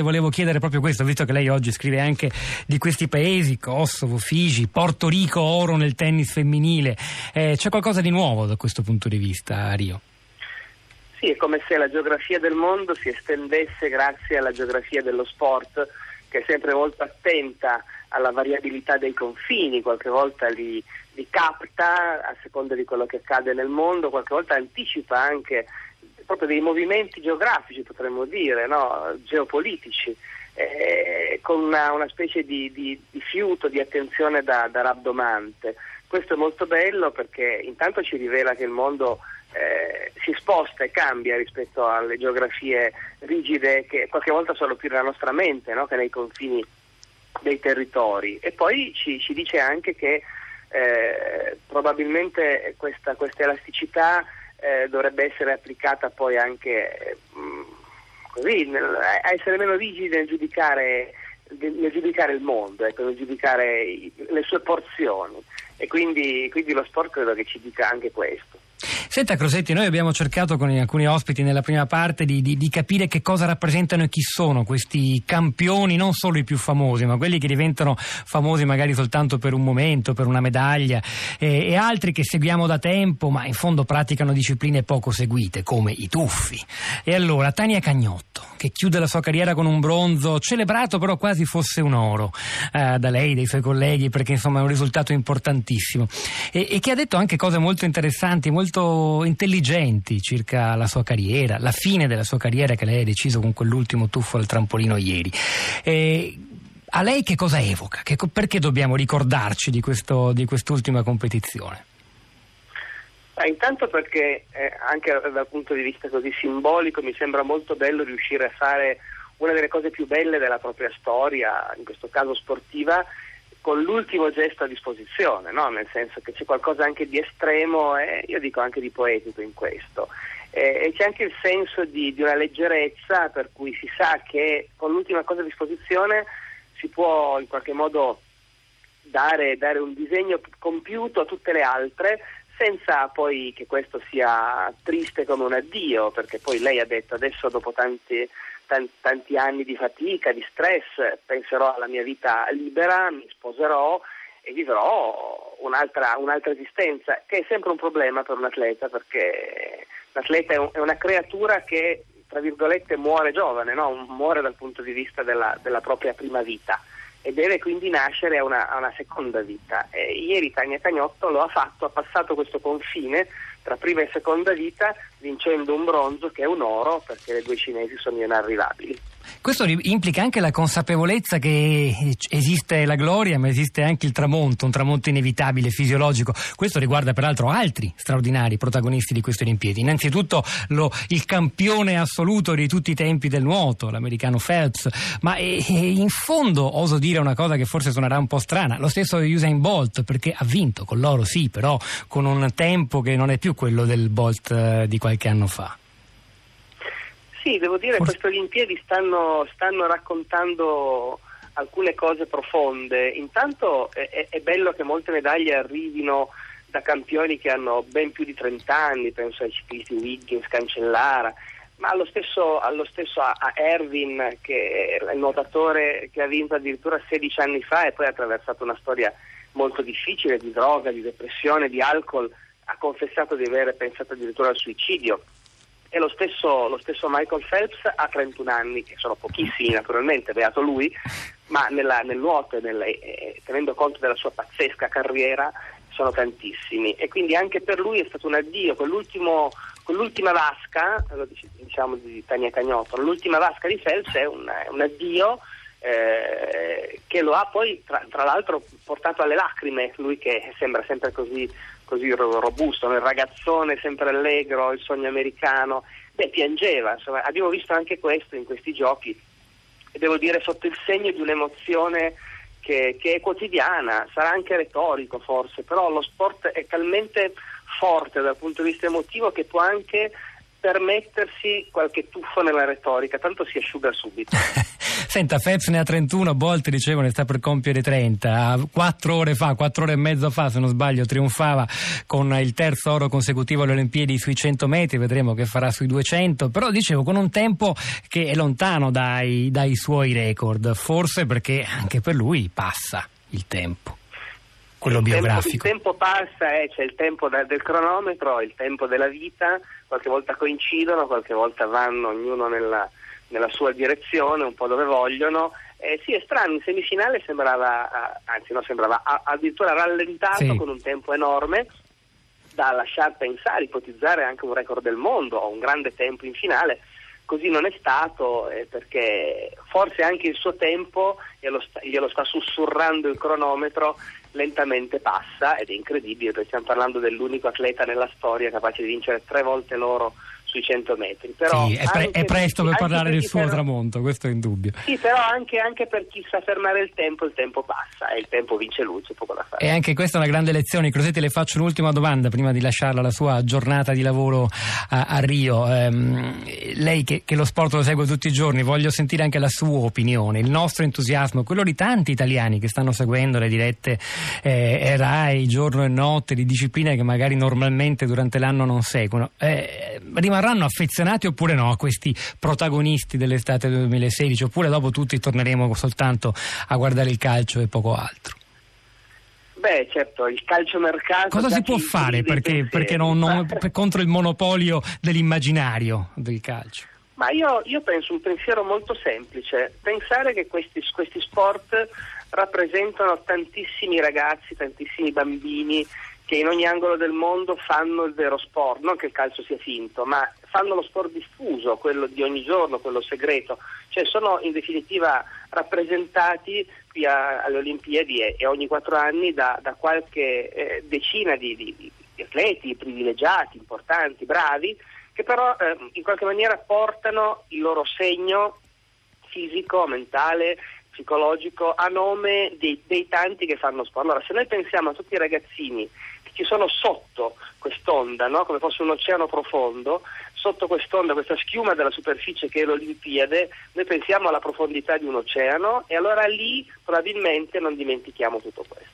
Volevo chiedere proprio questo, visto che lei oggi scrive anche di questi paesi, Kosovo, Figi, Porto Rico, oro nel tennis femminile. Eh, c'è qualcosa di nuovo da questo punto di vista a Rio? Sì, è come se la geografia del mondo si estendesse grazie alla geografia dello sport, che è sempre molto attenta alla variabilità dei confini, qualche volta li, li capta a seconda di quello che accade nel mondo, qualche volta anticipa anche proprio dei movimenti geografici, potremmo dire, no? geopolitici, eh, con una, una specie di, di, di, fiuto, di attenzione da, da, rabdomante. Questo è molto bello perché intanto ci rivela che il mondo eh, si sposta e cambia rispetto alle geografie rigide che qualche volta sono più nella nostra mente no? che nei confini dei territori. E poi ci, ci dice anche che eh, probabilmente questa, questa elasticità eh, dovrebbe essere applicata poi anche mh, mm, così, nel, a essere meno rigidi nel giudicare, nel giudicare il mondo, ecco, nel giudicare i, le sue porzioni. E quindi, quindi lo sport credo che ci dica anche questo. Senta Crosetti, noi abbiamo cercato con alcuni ospiti nella prima parte di, di, di, capire che cosa rappresentano e chi sono questi campioni, non solo i più famosi, ma quelli che diventano famosi magari soltanto per un momento, per una medaglia, eh, e altri che seguiamo da tempo, ma in fondo praticano discipline poco seguite, come i tuffi. E allora, Tania Cagnotto, che chiude la sua carriera con un bronzo, celebrato però quasi fosse un oro, eh, da lei, dai suoi colleghi, perché insomma è un risultato importantissimo, e, e che ha detto anche cose molto interessanti, molto intelligenti circa la sua carriera, la fine della sua carriera che lei ha deciso con quell'ultimo tuffo al trampolino ieri. E a lei che cosa evoca? Che, perché dobbiamo ricordarci di, questo, di quest'ultima competizione? Ah, intanto perché eh, anche dal punto di vista così simbolico mi sembra molto bello riuscire a fare una delle cose più belle della propria storia, in questo caso sportiva, con l'ultimo gesto a disposizione, no? nel senso che c'è qualcosa anche di estremo e io dico anche di poetico in questo. Eh, e c'è anche il senso di, di, una leggerezza per cui si sa che con l'ultima cosa a disposizione si può in qualche modo dare, dare un disegno compiuto a tutte le altre senza poi che questo sia triste come un addio, perché poi lei ha detto adesso dopo tanti tanti anni di fatica, di stress, penserò alla mia vita libera, mi sposerò e vivrò un'altra, un'altra esistenza, che è sempre un problema per un atleta, perché l'atleta è, un, è una creatura che, tra virgolette, muore giovane, no? muore dal punto di vista della, della propria prima vita e deve quindi nascere a una, a una seconda vita. E ieri Tania Cagnotto lo ha fatto, ha passato questo confine tra prima e seconda vita vincendo un bronzo che è un oro perché le due cinesi sono inarrivabili. Questo implica anche la consapevolezza che esiste la gloria, ma esiste anche il tramonto, un tramonto inevitabile, fisiologico. Questo riguarda peraltro altri straordinari protagonisti di queste Olimpiadi. Innanzitutto lo, il campione assoluto di tutti i tempi del nuoto, l'americano Phelps, ma e, e in fondo oso dire una cosa che forse suonerà un po' strana, lo stesso Usain Bolt, perché ha vinto con l'oro sì, però con un tempo che non è più quello del Bolt eh, di qualche anno fa. Sì, devo dire che queste Olimpiadi stanno, stanno, raccontando alcune cose profonde. Intanto è, è, bello che molte medaglie arrivino da campioni che hanno ben più di 30 anni, penso ai ciclisti Wiggins, Cancellara, ma allo stesso, allo stesso a, a Erwin, che è il nuotatore che ha vinto addirittura 16 anni fa e poi ha attraversato una storia molto difficile di droga, di depressione, di alcol, ha confessato di aver pensato addirittura al suicidio e lo stesso, lo stesso, Michael Phelps ha 31 anni, che sono pochissimi naturalmente, beato lui, ma nella, nel nuoto nel, eh, tenendo conto della sua pazzesca carriera sono tantissimi. E quindi anche per lui è stato un addio, quell'ultima vasca, diciamo di Tania Cagnotto, l'ultima vasca di Phelps è un, un addio eh, che lo ha poi tra, tra, l'altro portato alle lacrime, lui che sembra sempre così così robusto, il ragazzone sempre allegro, il sogno americano, beh, piangeva, insomma, abbiamo visto anche questo in questi giochi. Devo dire sotto il segno di un'emozione che, che è quotidiana, sarà anche retorico forse, però lo sport è talmente forte dal punto di vista emotivo che può anche permettersi qualche tuffo nella retorica, tanto si asciuga subito. Senta, Phelps ne ha 31, Bolt dicevo ne sta per compiere 30. Quattro ore fa, quattro ore e mezzo fa, se non sbaglio, trionfava con il terzo oro consecutivo alle Olimpiadi sui 100 metri, vedremo che farà sui 200, però dicevo con un tempo che è lontano dai, dai suoi record, forse perché anche per lui passa il tempo. Quello il biografico. Tempo, il tempo passa, eh, c'è il tempo da, del cronometro, il tempo della vita, qualche volta coincidono, qualche volta vanno ognuno nella, nella sua direzione, un po' dove vogliono. Eh, sì, è strano, in semifinale sembrava, anzi no, sembrava addirittura rallentato sì. con un tempo enorme da lasciar pensare, ipotizzare anche un record del mondo o un grande tempo in finale. Così non è stato eh, perché forse anche il suo tempo glielo sta, glielo sta sussurrando il cronometro lentamente passa ed è incredibile perché stiamo parlando dell'unico atleta nella storia capace di vincere tre volte l'oro sui 100 metri. Però sì, è, pre- è, presto per parlare del suo però, tramonto, questo è indubbio. Sì, però anche, anche, per chi sa fermare il tempo, il tempo passa e il tempo vince lui, c'è poco da fare. E anche questa è una grande lezione. Crosetti, le faccio un'ultima domanda prima di lasciarla alla sua giornata di lavoro a, a Rio. Ehm, lei che, che, lo sport lo segue tutti i giorni, voglio sentire anche la sua opinione, il nostro entusiasmo, quello di tanti italiani che stanno seguendo le dirette eh, RAI giorno e notte di discipline che magari normalmente durante l'anno non seguono. Eh, rimarranno affezionati oppure no a questi protagonisti dell'estate 2016 oppure dopo tutti torneremo soltanto a guardare il calcio e poco altro? Beh, certo, il calciomercato. Cosa si può fare perché, perché non, non, contro il monopolio dell'immaginario del calcio? Ma io, io, penso un pensiero molto semplice: pensare che questi, questi sport rappresentano tantissimi ragazzi, tantissimi bambini che in ogni angolo del mondo fanno il vero sport, non che il calcio sia finto, ma fanno lo sport diffuso, quello di ogni giorno, quello segreto, cioè sono in definitiva rappresentati qui a, alle Olimpiadi e, e, ogni quattro anni da, da qualche eh, decina di, di, di, atleti privilegiati, importanti, bravi, che però eh, in qualche maniera portano il loro segno fisico, mentale, psicologico a nome dei, dei tanti che fanno sport. Allora, se noi pensiamo a tutti i ragazzini ci sono sotto quest'onda, no? come fosse un oceano profondo, sotto quest'onda, questa schiuma della superficie che è l'Olimpiade, noi pensiamo alla profondità di un oceano e allora lì probabilmente non dimentichiamo tutto questo.